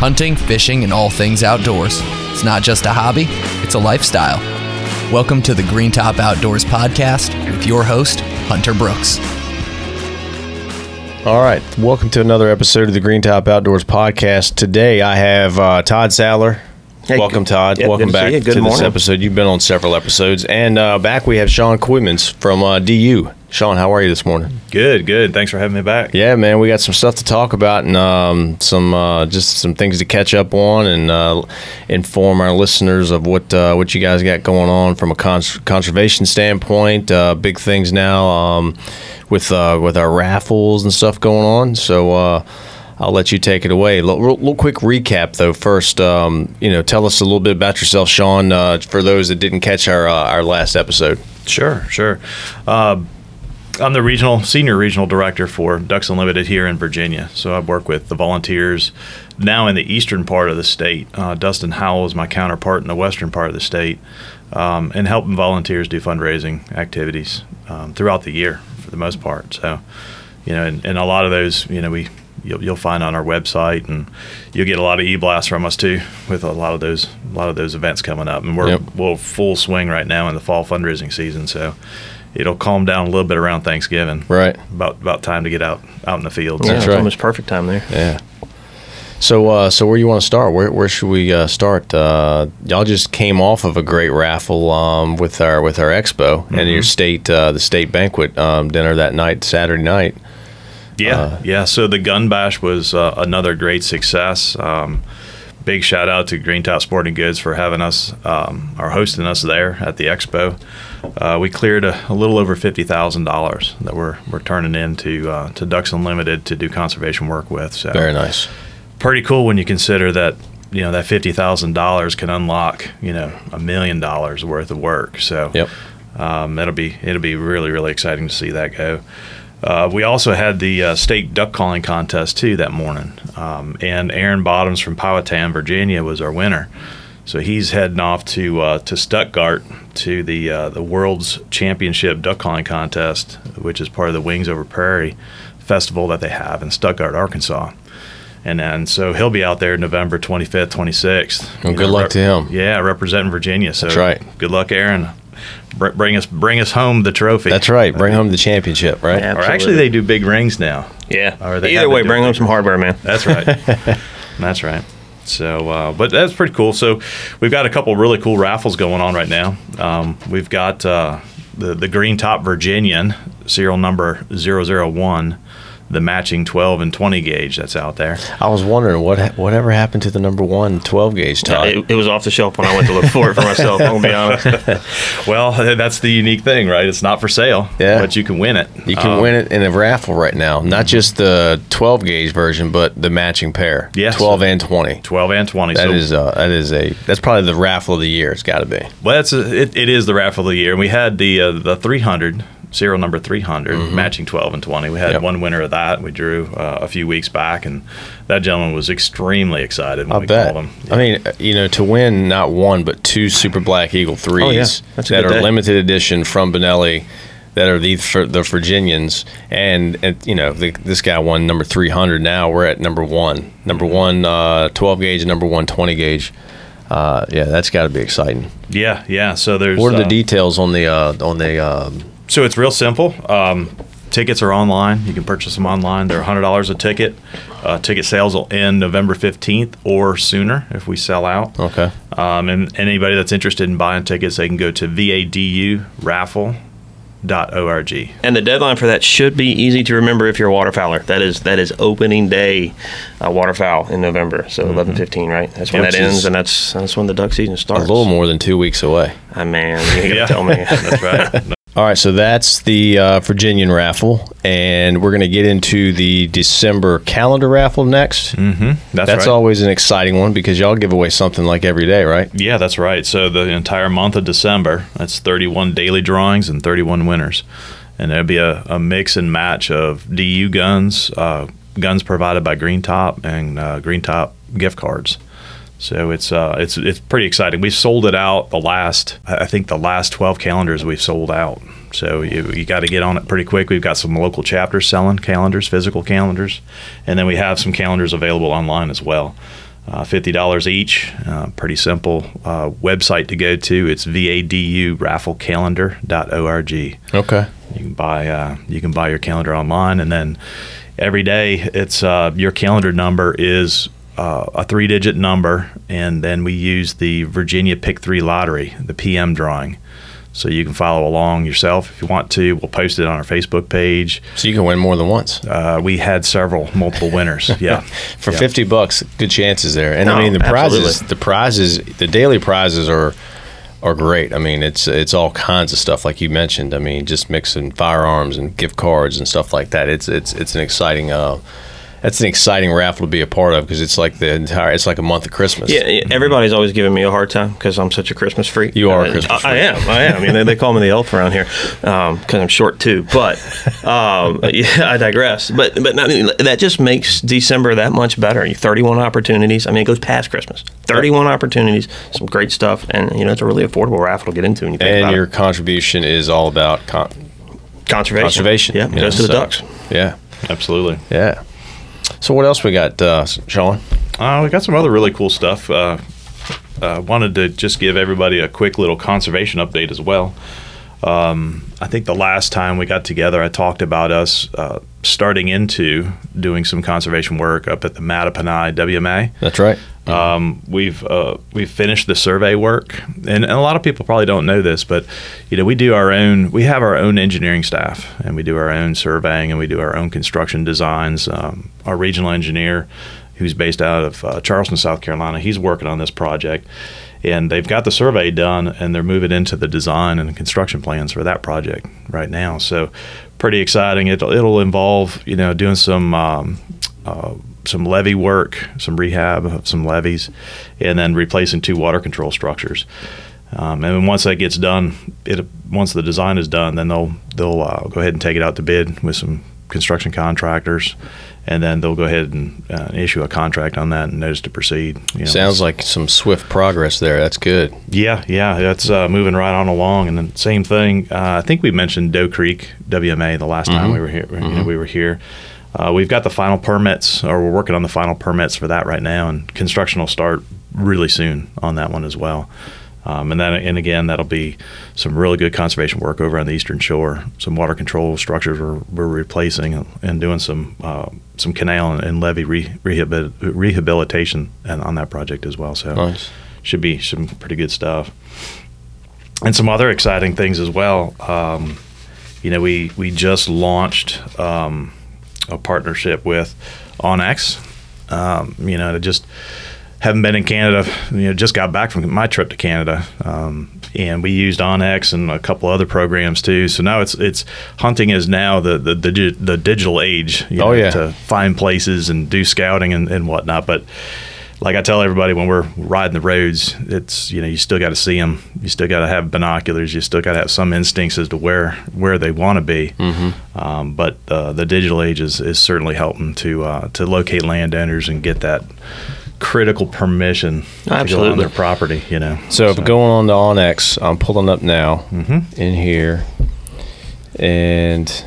hunting, fishing, and all things outdoors. It's not just a hobby, it's a lifestyle. Welcome to the Green Top Outdoors podcast with your host, Hunter Brooks. All right, welcome to another episode of the Green Top Outdoors podcast. Today I have uh, Todd Sadler. Hey, Welcome, Todd. yeah, Welcome good to back to Good this episode. You've been on several episodes, and uh, back we have Shawn Kooyman from uh, DU. Shawn, how are you this morning? Good, good. Thanks for having me back. Yeah, man, we got some stuff to talk about and um, some uh, just some things to catch up on and uh, inform our listeners of what uh, what you guys got going on from a cons- conservation standpoint. Uh, big things now um, with uh, with our raffles and stuff going on. So. Uh, I'll let you take it away. Little, little quick recap, though. First, um, you know, tell us a little bit about yourself, Shawn, uh, for those that didn't catch our uh, our last episode. Sure, sure. I'm the regional, senior regional director for Ducks Unlimited here in Virginia. So I work with the volunteers now in the eastern part of the state. Uh, Dustin Howell is my counterpart in the western part of the state, um, and helping volunteers do fundraising activities um, throughout the year for the most part. So, you know, and, and a lot of those, you know, we you'll, you'll find on our website, and you'll get a lot of e-blasts from us too with a lot of those a lot of those events coming up. And we're Yep. we're full swing right now in the fall fundraising season, so it'll calm down a little bit around Thanksgiving. Right. About about time to get out out in the fields. That's yeah, right. Almost perfect time there. Yeah. So, uh, so where you want to start? Where, where should we uh, start? Uh, y'all just came off of a great raffle um, with our with our expo and your state uh, the state banquet um, dinner that night, Saturday night. Yeah, Uh, yeah. So the gun bash was uh, another great success. Um, big shout out to Green Top Sporting Goods for having us um, or hosting us there at the expo. Uh, we cleared a, a little over fifty thousand dollars that we're we're turning in to uh, to Ducks Unlimited to do conservation work with. So Very nice. pretty cool when you consider that you know that fifty thousand dollars can unlock you know a million dollars worth of work. So Yep. um, that'll be it'll be really really exciting to see that go. Uh, we also had the uh, state duck calling contest too that morning, um, and Aaron Bottoms from Powhatan, Virginia, was our winner. So he's heading off to uh, to Stuttgart to the uh, the World's Championship Duck Calling Contest, which is part of the Wings Over Prairie festival that they have in Stuttgart, Arkansas. And then so he'll be out there November 25th, 26th. Well, You good luck to him. Yeah, representing Virginia. So That's right. Good luck, Aaron. Br- bring us bring us home the trophy. That's right. Bring home the championship, right? Yeah. Or actually, they do big rings now. Yeah. Or they Either way, bring it. home some hardware, man. That's right. That's right. So, uh, but that's pretty cool. So, we've got a couple really cool raffles going on right now. Um, we've got uh, the the Green Top Virginian serial number 001, the matching 12 and 20 gauge that's out there. I was wondering what whatever happened to the number one 12 gauge Todd. It, it was off the shelf when I went to look for it for myself. I'm gonna be honest. Well, that's the unique thing, right? It's not for sale, Yeah. but you can win it. you can Um, win it in a raffle right now. Not just the 12 gauge version, but the matching pair. Yes. 12 and 20. 12 and 20. That so is uh, that is a that's probably the raffle of the year. It's got to be. Well, that's a, it, it is the raffle of the year, and we had the uh, the 300 serial number 300 matching 12 and 20. We had Mm-hmm. Yep. one winner of that. We drew uh, a few weeks back, and that gentleman was extremely excited when I we bet. called him. I mean, uh, you know, to win not one but two Super Black Eagle threes Oh, yeah. That are day. limited edition from Benelli, that are the the Virginians, and, and you know, the, this guy won number three hundred. Now we're at number one, number Mm-hmm. one uh, 12 gauge, number one 20 gauge. Uh, yeah, that's got to be exciting. yeah, yeah. So there's What are the uh, details on the uh, on the um, So it's real simple. Um, tickets are online. You can purchase them online. They're hundred dollars a ticket. Uh, ticket sales will end November fifteenth or sooner if we sell out. okay? Um, and anybody that's interested in buying tickets, they can go to vadu.raffle.org. And the deadline for that should be easy to remember if you're a waterfowler. That is that is opening day, uh, waterfowl in November. So 11, 15, right? That's when Yep. that ends, and that's that's when the duck season starts A little more than two weeks away. Ah, man, you gotta Yeah, tell me. that's right. All right, so that's the uh, Virginian raffle, and we're going to get into the December calendar raffle next. mm-hmm. That's, That's right. always an exciting one because y'all give away something like every day, right? Yeah, that's right. So the entire month of December, that's 31 daily drawings and 31 winners. And there'll be a, a mix and match of DU guns, uh, guns provided by Green Top, and uh, Green Top gift cards. So it's uh, it's it's pretty exciting. We've sold it out the last I think the last 12 calendars we've sold out. So you, you got to get on it pretty quick. We've got some local chapters selling calendars, physical calendars, and then we have some calendars available online as well. uh, $50 each. Uh, pretty simple uh, website to go to. It's vadurafflecalendar.org. Okay. You can buy uh, you can buy your calendar online, and then every day it's uh, your calendar number is uh, a three digit number, and then we use the Virginia Pick Three Lottery, the PM drawing. So you can follow along yourself if you want to. We'll post it on our Facebook page. So you can win more than once. Uh, we had several multiple winners. Yeah, For Yeah. 50 bucks, good chances there. And I mean the prizes, the prizes, the daily prizes are are great. I mean, it's it's all kinds of stuff like you mentioned. I mean, just mixing firearms and gift cards and stuff like that. It's it's it's an exciting uh that's an exciting raffle to be a part of because it's like the entire it's like a month of Christmas. Yeah, yeah, everybody's always giving me a hard time because I'm such a Christmas freak. You are a Uh, Christmas I, I am. I am. I mean, they, they call me the elf around here because I'm short too. But um, yeah, I digress. But but I mean, that just makes December that much better. You 31 opportunities. I mean, it goes past Christmas. 31 opportunities, some great stuff, and you know, it's a really affordable raffle to get into when you think And about your it. contribution is all about con- Conservation. conservation. Yeah, goes know, to the so- ducks. Yeah, absolutely. yeah. So what else we got, uh, Shawn? Uh, we got some other really cool stuff. Uh, uh, wanted to just give everybody a quick little conservation update as well. Um, I think the last time we got together, I talked about us uh, starting into doing some conservation work up at the Mattaponi WMA. That's right. Um, we've uh, we've finished the survey work, and, and a lot of people probably don't know this, but you know we do our own. We have our own engineering staff, and we do our own surveying, and we do our own construction designs. Um, our regional engineer, who's based out of uh, Charleston, South Carolina, he's working on this project, and they've got the survey done, and they're moving into the design and construction plans for that project right now. So, pretty exciting. It'll it'll involve you know doing some. Um, uh, some levee work, some rehab of some levees, and then replacing two water control structures. Um, and then once that gets done, it once the design is done, then they'll they'll uh, go ahead and take it out to bid with some construction contractors, and then they'll go ahead and uh, issue a contract on that and notice to proceed. You know, Sounds like some swift progress there. That's good. yeah, yeah, that's uh, moving right on along. And then same thing. Uh, I think we mentioned Doe Creek WMA the last time we were here. You know, we were here. Uh, we've got the final permits, or we're working on the final permits for that right now, and construction will start really soon on that one as well. Um, and then, and again, that'll be some really good conservation work over on the eastern shore. Some water control structures we're, we're replacing and, doing some uh, some canal and, and levee re, rehabil, rehabilitation and on that project as well. So Nice. should be some pretty good stuff. And some other exciting things as well. Um, you know, we we just launched um, a partnership with onX. Um, you know, to just haven't been in Canada. You know, just got back from my trip to Canada, um, and we used onX and a couple other programs too. So now it's it's hunting is now the the the, the digital age. You Oh, yeah. to find places and do scouting and, and whatnot. But like I tell everybody when we're riding the roads, it's you know you still got to see them. You still got to have binoculars. You still got to have some instincts as to where where they want to be. Mm-hmm. Um, but uh, the digital age is, is certainly helping to uh, to locate landowners and get that critical permission to go on their property. You know. So, going on to onX, I'm pulling up now mm-hmm. in here, and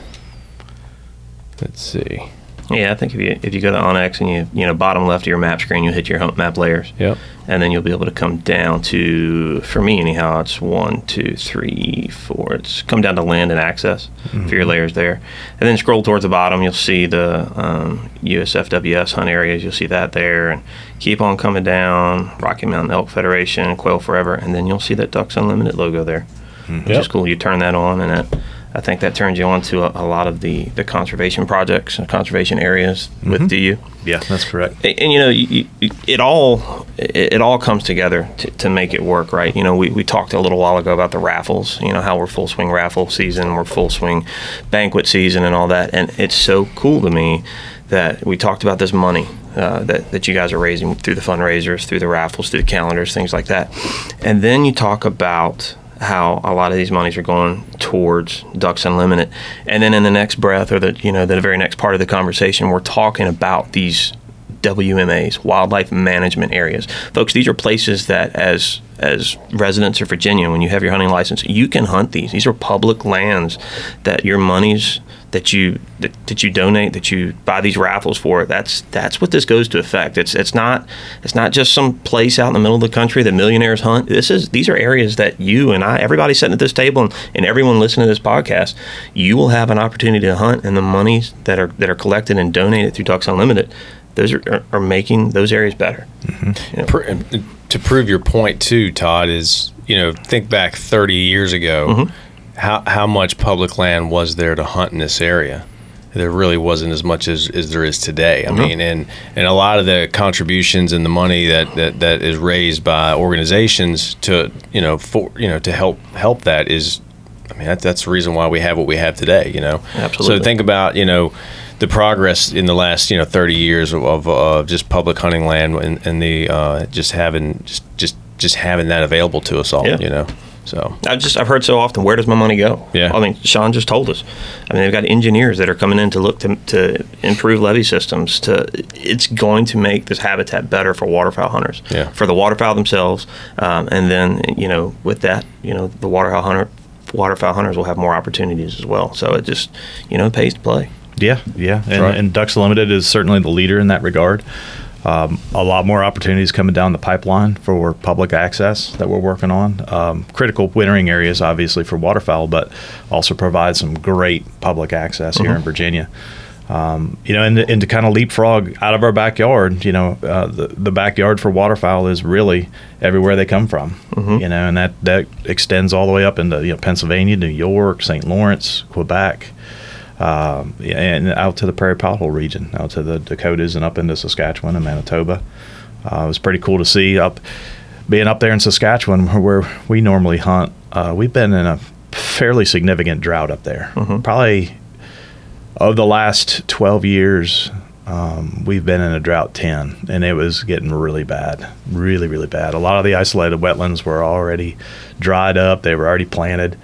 let's see. Yeah, I think if you if you go to onX and you you know bottom left of your map screen, you'll hit your home map layers. Yep. and then you'll be able to come down to for me anyhow it's one two three four it's come down to land and access for your layers there and then scroll towards the bottom you'll see the um, usfws hunt areas you'll see that there and keep on coming down rocky mountain elk federation quail forever and then you'll see that ducks unlimited logo there which Yep. is cool you turn that on and that I think that turns you on to a, a lot of the, the conservation projects and conservation areas with DU Yeah, that's correct. and, and, you know you, you, it all it, it all comes together to, to make it work right? You know we, we talked a little while ago about the raffles you know how we're full swing raffle season we're full swing banquet season and all that. And it's so cool to me that we talked about this money uh, that, that you guys are raising through the fundraisers through the raffles through the calendars things like that. And then you talk about how a lot of these monies are going towards Ducks Unlimited, and then in the next breath, or the you know the very next part of the conversation, we're talking about these WMAs, wildlife management areas. Folks, these are places that as as residents of Virginia, when you have your hunting license, you can hunt these. These are public lands that your monies that you that, that you donate that you buy these raffles for. That's that's what this goes to affect. It's it's not it's not just some place out in the middle of the country that millionaires hunt. This is these are areas that you and I, everybody sitting at this table and, and everyone listening to this podcast, you will have an opportunity to hunt, and the monies that are that are collected and donated through Ducks Unlimited, those are, are, are making those areas better. Mm-hmm. You know? To prove your point too, Todd is you know think back 30 years ago. Mm-hmm how how much public land was there to hunt in this area? There really wasn't as much as, as there is today. I mm-hmm. mean, and and a lot of the contributions and the money that, that, that is raised by organizations to you know for you know to help help that is, I mean, that, that's the reason why we have what we have today. You know, absolutely. So think about you know the progress in the last you know 30 years of, of, of just public hunting land and, and the uh, just having just just just having that available to us all. Yeah. You know. So I just I've heard so often, where does my money go? Yeah. I mean, Shawn just told us. I mean, they've got engineers that are coming in to look to, to improve levee systems. To it's going to make this habitat better for waterfowl hunters. Yeah. For the waterfowl themselves, um, and then you know with that, you know the waterfowl hunter waterfowl hunters will have more opportunities as well. So it just you know pays to play. Yeah, yeah, and, right. and Ducks Limited is certainly the leader in that regard. Um, a lot more opportunities coming down the pipeline for public access that we're working on. Um, critical wintering areas, obviously, for waterfowl, but also provide some great public access mm-hmm. here in mm-hmm. Virginia. Um, you know, and, and to kind of leapfrog out of our backyard, you know, uh, the, the backyard for waterfowl is really everywhere they come from, mm-hmm. you know, and that, that extends all the way up into, you know, Pennsylvania, New York, St. Lawrence, Quebec um, and out to the Prairie Pothole region, out to the Dakotas and up into Saskatchewan and Manitoba. Uh, it was pretty cool to see up being up there in Saskatchewan where we normally hunt. Uh, we've been in a fairly significant drought up there. Mm-hmm. Probably of the last 12 years, um, we've been in a drought 10, and it was getting really bad, really, really bad. A lot of the isolated wetlands were already dried up, they were already planted.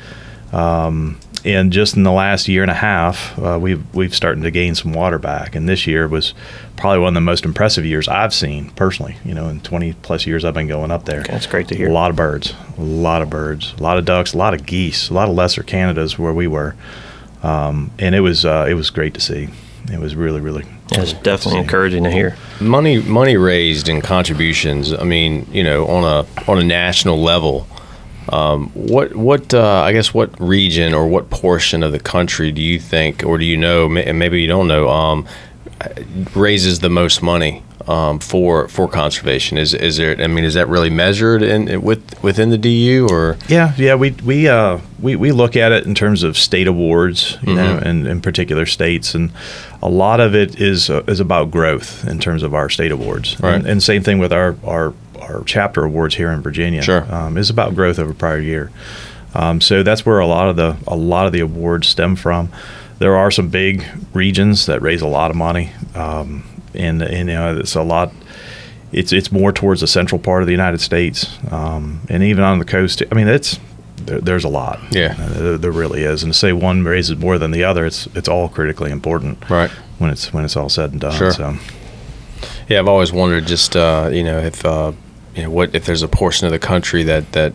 Um, and just in the last year and a half, uh, we've we've started to gain some water back. And this year was probably one of the most impressive years I've seen personally. You know, in 20 plus years I've been going up there. That's great to hear. A lot of birds, a lot of birds, a lot of ducks, a lot of geese, a lot of lesser Canadas where we were, um, and it was uh, it was great to see. It was really really. It's definitely encouraging to hear. Money money raised in contributions. I mean, you know, on a on a national level um, what what uh, I guess what region or what portion of the country do you think, or do you know, and maybe you don't know, um, raises the most money um, for for conservation? Is is there? I mean, is that really measured in with within the DU or? Yeah, yeah. We we uh, we we look at it in terms of state awards, you mm-hmm. know, in, in particular states, and a lot of it is uh, is about growth in terms of our state awards. Right. And, and same thing with our our our chapter awards here in Virginia. Sure. Um, is about growth over prior year. Um, so that's where a lot of the a lot of the awards stem from. There are some big regions that raise a lot of money, um, and, and, you know it's a lot. It's it's more towards the central part of the United States, um, and even on the coast. I mean, it's there, there's a lot. Yeah, uh, there really is. And to say one raises more than the other, it's it's all critically important. Right. When it's when it's all said and done. Sure. So. Yeah, I've always wondered just uh, you know if uh, you know what if there's a portion of the country that that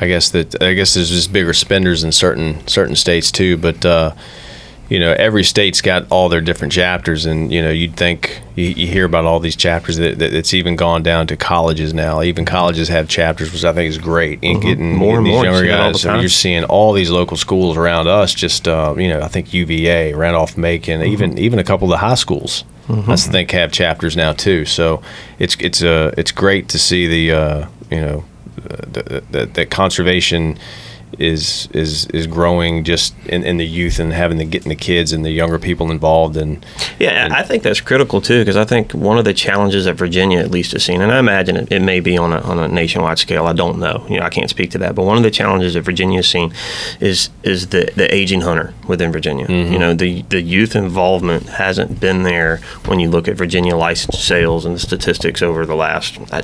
I guess that I guess there's just bigger spenders in certain certain states too, but uh, you know every state's got all their different chapters, and you know you'd think you, you hear about all these chapters that, that, it's even gone down to colleges now. Even colleges have chapters, which I think is great. And mm-hmm. getting more and these more younger guys, the you're seeing all these local schools around us. Just uh, you know, I think UVA, Randolph Macon, mm-hmm. even even a couple of the high schools mm-hmm. I think have chapters now too. So it's it's uh, it's great to see the uh, you know the conservation is is is growing just in, in the youth and having the getting the kids and the younger people involved and yeah and, I think that's critical too because I think one of the challenges that Virginia at least has seen and I imagine it, it, may be on a, on a nationwide scale I don't know you know I can't speak to that but one of the challenges that Virginia has seen is is the the aging hunter within Virginia mm-hmm. you know the the youth involvement hasn't been there when you look at Virginia license sales and the statistics over the last uh,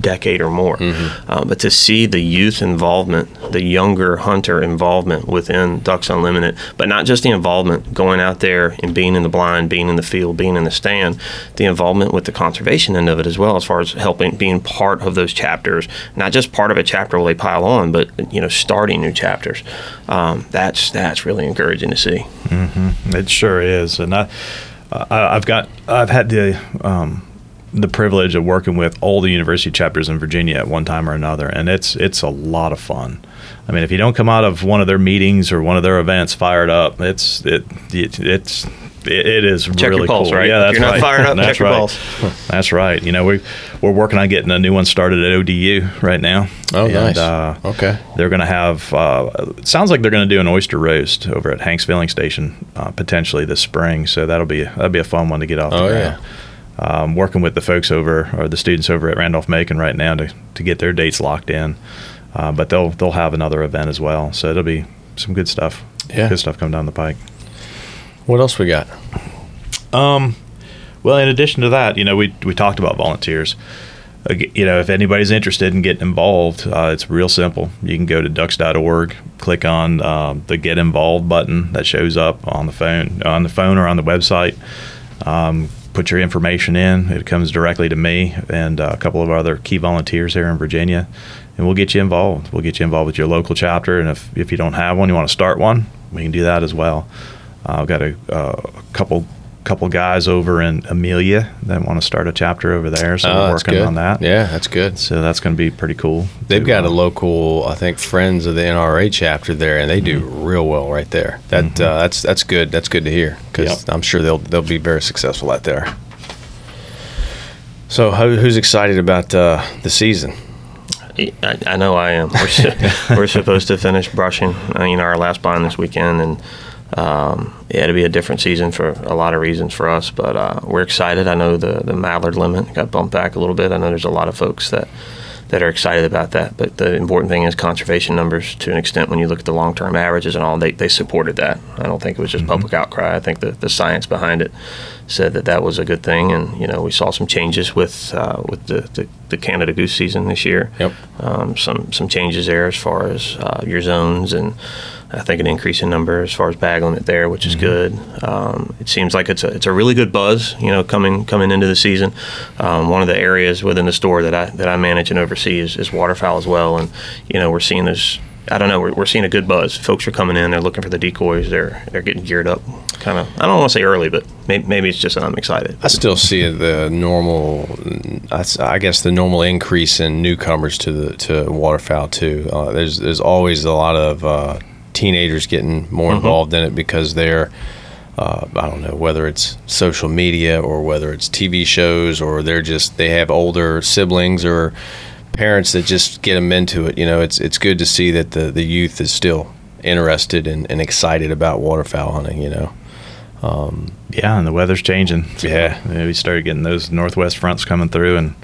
decade or more mm-hmm. uh, but to see the youth involvement the younger deer hunter involvement within Ducks Unlimited, but not just the involvement going out there and being in the blind, being in the field, being in the stand, the involvement with the conservation end of it as well, as far as helping being part of those chapters, not just part of a chapter where they pile on, but you know starting new chapters. Um, that's that's really encouraging to see. Mm-hmm. It sure is, and I, I I've got I've had the um, the privilege of working with all the university chapters in Virginia at one time or another, and it's it's a lot of fun. I mean, if you don't come out of one of their meetings or one of their events fired up, it's it, it it's it, it is check really your pulse, cool. right? Yeah, that's if you're not right. fired up, that's check your right. pulse. That's right. You know, we we're working on getting a new one started at ODU right now. Oh, And, nice. Uh, Okay. They're going to have. Uh, it sounds like they're going to do an oyster roast over at Hanks Filling Station uh, potentially this spring. So that'll be that'll be a fun one to get off Oh, the yeah. ground. Um, working with the folks over or the students over at Randolph Macon right now to, to get their dates locked in. Uh, but they'll they'll have another event as well. So it'll be some good stuff. Yeah. Good stuff coming down the pike. What else we got? Um, well, in addition to that, you know, we we talked about volunteers. You know, if anybody's interested in getting involved, uh, it's real simple. You can go to ducks.org, click on um, the Get Involved button that shows up on the phone, on the phone or on the website. Um, put your information in. It comes directly to me and uh, a couple of other key volunteers here in Virginia, and we'll get you involved. We'll get you involved with your local chapter, and if if you don't have one, you want to start one, we can do that as well. Uh, I've got a, uh, a couple couple guys over in Amelia that want to start a chapter over there, so Oh, we're working good. on that. Yeah, that's good. So that's going to be pretty cool. They've to, got a uh, local, I think, Friends of the NRA chapter there, and they do real well right there. That uh, that's that's good. That's good to hear because Yep. I'm sure they'll they'll be very successful out there. So, who's excited about uh, the season? I, I know I am. We're, su- we're supposed to finish brushing, uh, you know, our last bind this weekend, and um, yeah, it'll be a different season for a lot of reasons for us. But uh, we're excited. I know the the mallard limit got bumped back a little bit. I know there's a lot of folks that that are excited about that. But the important thing is conservation numbers to an extent. When you look at the long term averages and all, they they supported that. I don't think it was just public outcry. I think the the science behind it said that that was a good thing. And you know, we saw some changes with uh, with the, the the Canada goose season this year Yep. um, some some changes there as far as uh, your zones and I think an increase in number as far as bag limit there, which is good. Um, it seems like it's a it's a really good buzz, you know, coming coming into the season. Um, one of the areas within the store that I that I manage and oversee is, is waterfowl as well, and you know we're seeing this. I don't know. We're, we're seeing a good buzz. Folks are coming in. They're looking for the decoys. They're they're getting geared up. Kind of. I don't want to say early, but maybe, maybe it's just that I'm excited. I still see the normal. I guess the normal increase in newcomers to the to waterfowl too. Uh, there's there's always a lot of uh, teenagers getting more involved in it because they're. Uh, I don't know whether it's social media or whether it's TV shows or they're just they have older siblings or parents that just get them into it. You know, it's it's good to see that the, the youth is still interested and, and excited about waterfowl hunting. You know, Yeah, and the weather's changing. So, Yeah. we started getting those northwest fronts coming through, and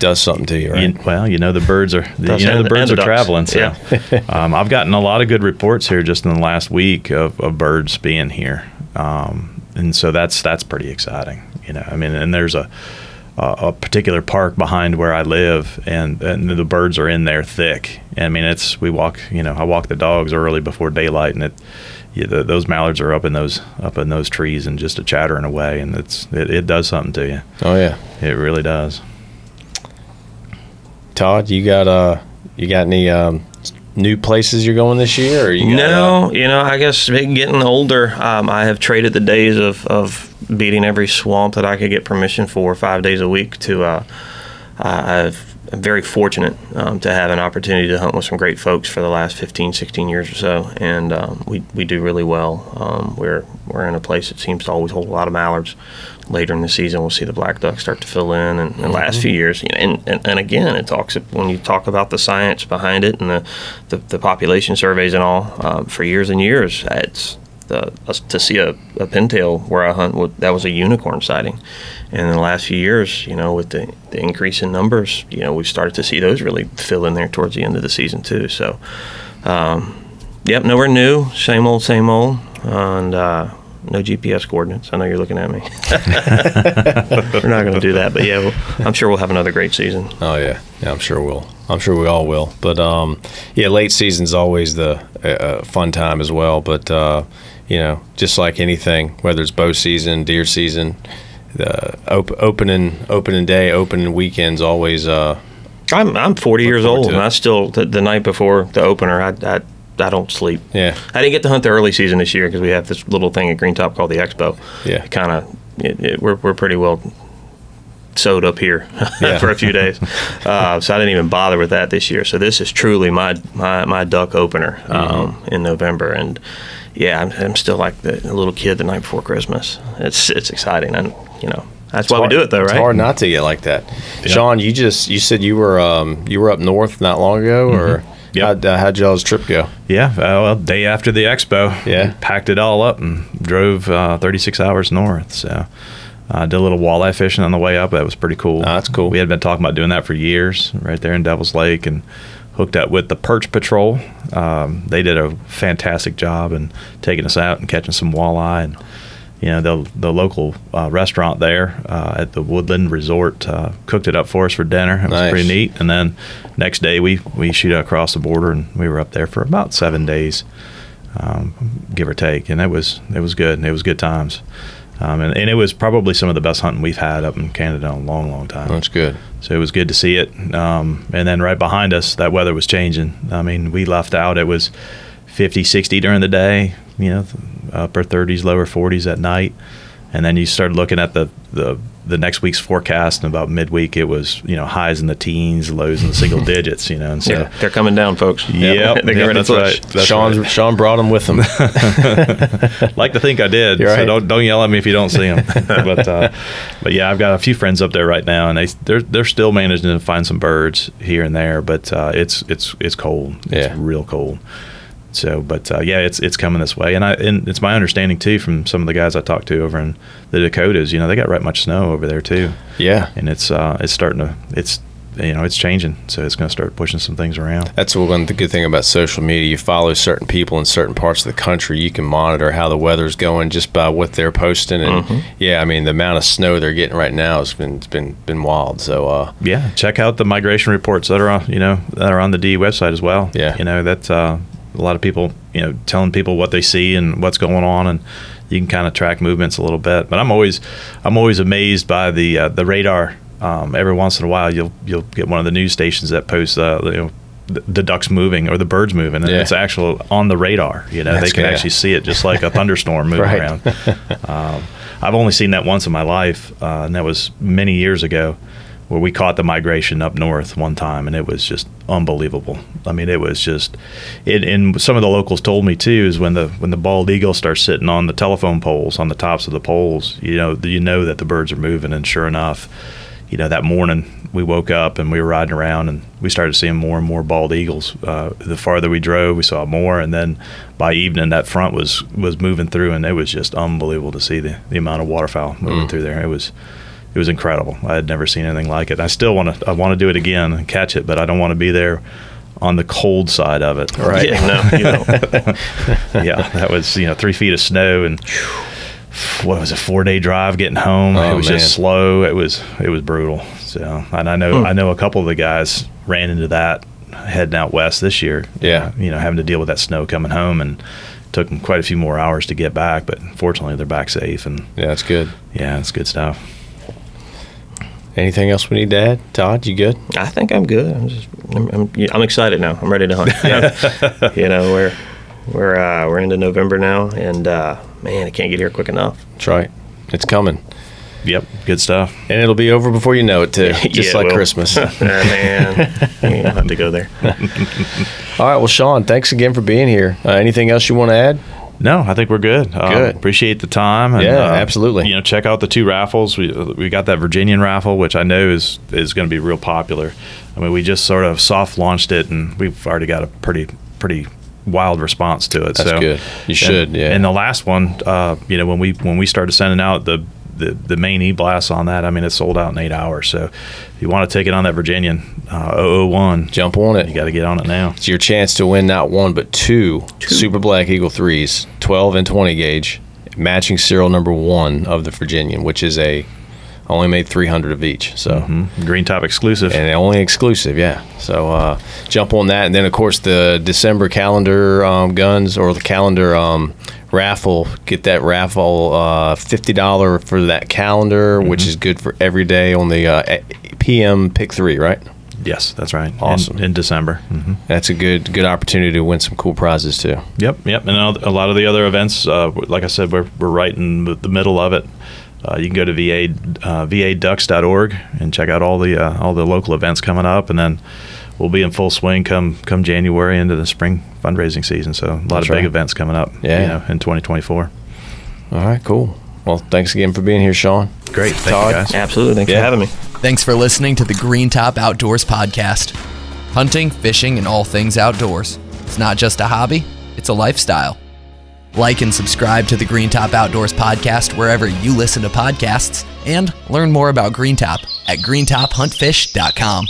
does something to you, right? you, well, you know the birds are the, you know the birds and are the traveling. So, um, I've gotten a lot of good reports here just in the last week of, of birds being here, um, and so that's that's pretty exciting. You know, I mean, and there's a a a particular park behind where I live, and, and the birds are in there thick. I mean, it's we walk. You know, I walk the dogs early before daylight, and it. Yeah, the, those mallards are up in those up in those trees and just a chattering away, and it's it, it does something to you. Oh yeah. It really does. Todd, you got uh, you got any um, new places you're going this year, or you got, uh, No, you know, I guess getting older, um, I have traded the days of, of beating every swamp that I could get permission for five days a week to. Uh, I- I've, I'm very fortunate um, to have an opportunity to hunt with some great folks for the last 15, 16 years or so, and um, we, we do really well. Um, we're we're in a place that seems to always hold a lot of mallards. Later in the season, we'll see the black duck start to fill in, and in the last few years, you know, and, and, and again, it talks when you talk about the science behind it and the, the, the population surveys and all. Um, for years and years, it's the, us- to see a, a pintail where I hunt, that was a unicorn sighting. And in the last few years, you know, with the, the increase in numbers, you know, we've started to see those really fill in there towards the end of the season too. So, um, yep, nowhere new, same old, same old, and uh, no GPS coordinates. I know you're looking at me. We're not going to do that, but yeah, we'll, I'm sure we'll have another great season. Oh yeah, yeah. I'm sure we'll. I'm sure we all will. But um, yeah, late season's always the uh, fun time as well. But uh, you know, just like anything, whether it's bow season, deer season, the op- opening opening day, opening weekends always. Uh, I'm I'm 40 years old, and. I still the, the night before the opener, I, I I don't sleep. Yeah. I didn't get to hunt the early season this year because we have this little thing at Green Top called the Expo. Yeah. kind of we're we're pretty well sewed up here Yeah. for a few days, uh, so I didn't even bother with that this year. So this is truly my my, my duck opener um, Mm-hmm. in November, and yeah, I'm, I'm still like the, the little kid the night before Christmas. It's it's exciting, and you know that's why we do it though, right? It's hard not to get like that. Shawn, you just you said you were um, you were up north not long ago, or Yep. how'd, uh, how'd y'all's trip go? Yeah, uh, well, day after the expo, Yeah. packed it all up and drove uh, 36 hours north. So, uh, did a little walleye fishing on the way up. That was pretty cool. Ah, that's cool. We had been talking about doing that for years, right there in Devil's Lake, and hooked up with the Perch Patrol. Um, they did a fantastic job in taking us out and catching some walleye and. You know the the local uh, restaurant there uh, at the Woodland Resort uh, cooked it up for us for dinner. It was Nice. pretty neat. And then next day we we shoot across the border and we were up there for about seven days um, give or take, and it was it was good. It was good times, um, and, and it was probably some of the best hunting we've had up in Canada in a long, long time. That's good. So it was good to see it. Um, and then right behind us, that weather was changing. I mean, we left out. It was 50, 60 during the day. You know, upper 30s, lower 40s at night. And then you started looking at the, the the next week's forecast, and about midweek it was you know highs in the teens, lows in the single digits. You know, and so Yeah, they're coming down, folks. Yep, they're yep, ready to that's right. That's Shawn right. Shawn brought them with him. like to think I did. You're So right. don't don't yell at me if you don't see them. but uh, but yeah, I've got a few friends up there right now, and they they're they're still managing to find some birds here and there. But uh, it's it's it's cold. It's Yeah. real cold. So, but uh, yeah, it's it's coming this way, and I and it's my understanding too from some of the guys I talked to over in the Dakotas. You know, they got right much snow over there too, yeah, and it's uh it's starting to it's you know it's changing, so it's going to start pushing some things around. That's one the good thing about social media. You follow certain people in certain parts of the country. You can monitor how the weather's going just by what they're posting. And Mm-hmm. yeah, I mean the amount of snow they're getting right now has been it's been been wild. So uh, Yeah, check out the migration reports that are on, you know that are on the D website as well. Yeah. you know that's uh, a lot of people you know telling people what they see and what's going on, and you can kind of track movements a little bit. But I'm always I'm always amazed by the uh, the radar. Um, every once in a while, you'll you'll get one of the news stations that posts uh, you know the, the ducks moving or the birds moving, and Yeah. it's actual on the radar. You know, That's they can good. actually see it just like a thunderstorm moving around. Um, I've only seen that once in my life, uh, and that was many years ago, where we caught the migration up north one time, and it was just unbelievable. I mean, it was just, it, and some of the locals told me too is when the when the bald eagle starts sitting on the telephone poles, on the tops of the poles, you know, you know that the birds are moving, and sure enough, you know, that morning we woke up and we were riding around and we started seeing more and more bald eagles. Uh, the farther we drove, we saw more, and then by evening that front was was moving through, and it was just unbelievable to see the, the amount of waterfowl moving through there. It was it was incredible. I had never seen anything like it. I still want to I want to do it again and catch it, but I don't want to be there on the cold side of it. Right. Yeah, no, you don't. yeah, that was you know three feet of snow and what was a four day drive getting home. Oh, it was man. just slow. It was it was brutal. So and I know hmm. I know a couple of the guys ran into that heading out west this year. Yeah. you know having to deal with that snow coming home and took them quite a few more hours to get back. But fortunately they're back safe and yeah, that's good. yeah, it's good stuff. Anything else we need to add? Todd, you good? I think I'm good. I'm just I'm, I'm, I'm excited now. I'm ready to hunt. You know, you know we're we're uh, we're into November now, and uh, man, I can't get here quick enough. That's right. It's coming, Yep, good stuff. and it'll be over before you know it too. Just Yeah, like. Christmas. Uh, man, you don't have to go there. All right. Well, Shawn, thanks again for being here. Uh, anything else you want to add? No, I think we're good. Um, Good. Appreciate the time. And, uh, Yeah, absolutely. You know, check out the two raffles. We we got that Virginian raffle, which I know is is going to be real popular. I mean, we just sort of soft launched it, and we've already got a pretty pretty wild response to it. That's so good. You should, And, yeah. And the last one, uh, you know, when we when we started sending out the the, the main e blast on that, I mean, it sold out in eight hours. So if you want to take it on that Virginian uh, 001, Jump on it. you got to get on it now. It's your chance to win not one but two, Super Black Eagle threes, 12 and 20 gauge, matching serial number one of the Virginian, which is a only made 300 of each. So Mm-hmm. Green Top exclusive. and only exclusive, yeah. So uh, jump on that, and then of course the December calendar um, guns or the calendar um, raffle. Get that raffle uh, fifty dollar for that calendar, which is good for every day on the uh, PM pick three, right? yes, that's right. Awesome. In, December. hmm That's a good good opportunity to win some cool prizes too. Yep, yep. And a lot of the other events, uh, like I said, we're, we're right in the the middle of it. Uh, you can go to va uh, vaducks.org and check out all the uh, all the local events coming up, and then we'll be in full swing come come January into the spring fundraising season. So a lot That's of big events coming up. Yeah. you know, in 2024. All right, cool. Well, thanks again for being here, Shawn. Great, thank Todd? you guys. Absolutely. Thanks Yeah. for having me. Thanks for listening to the Green Top Outdoors podcast. Hunting, fishing, and all things outdoors. It's not just a hobby, it's a lifestyle. Like and subscribe to the Green Top Outdoors podcast wherever you listen to podcasts and learn more about Green Top at greentophuntfish.com.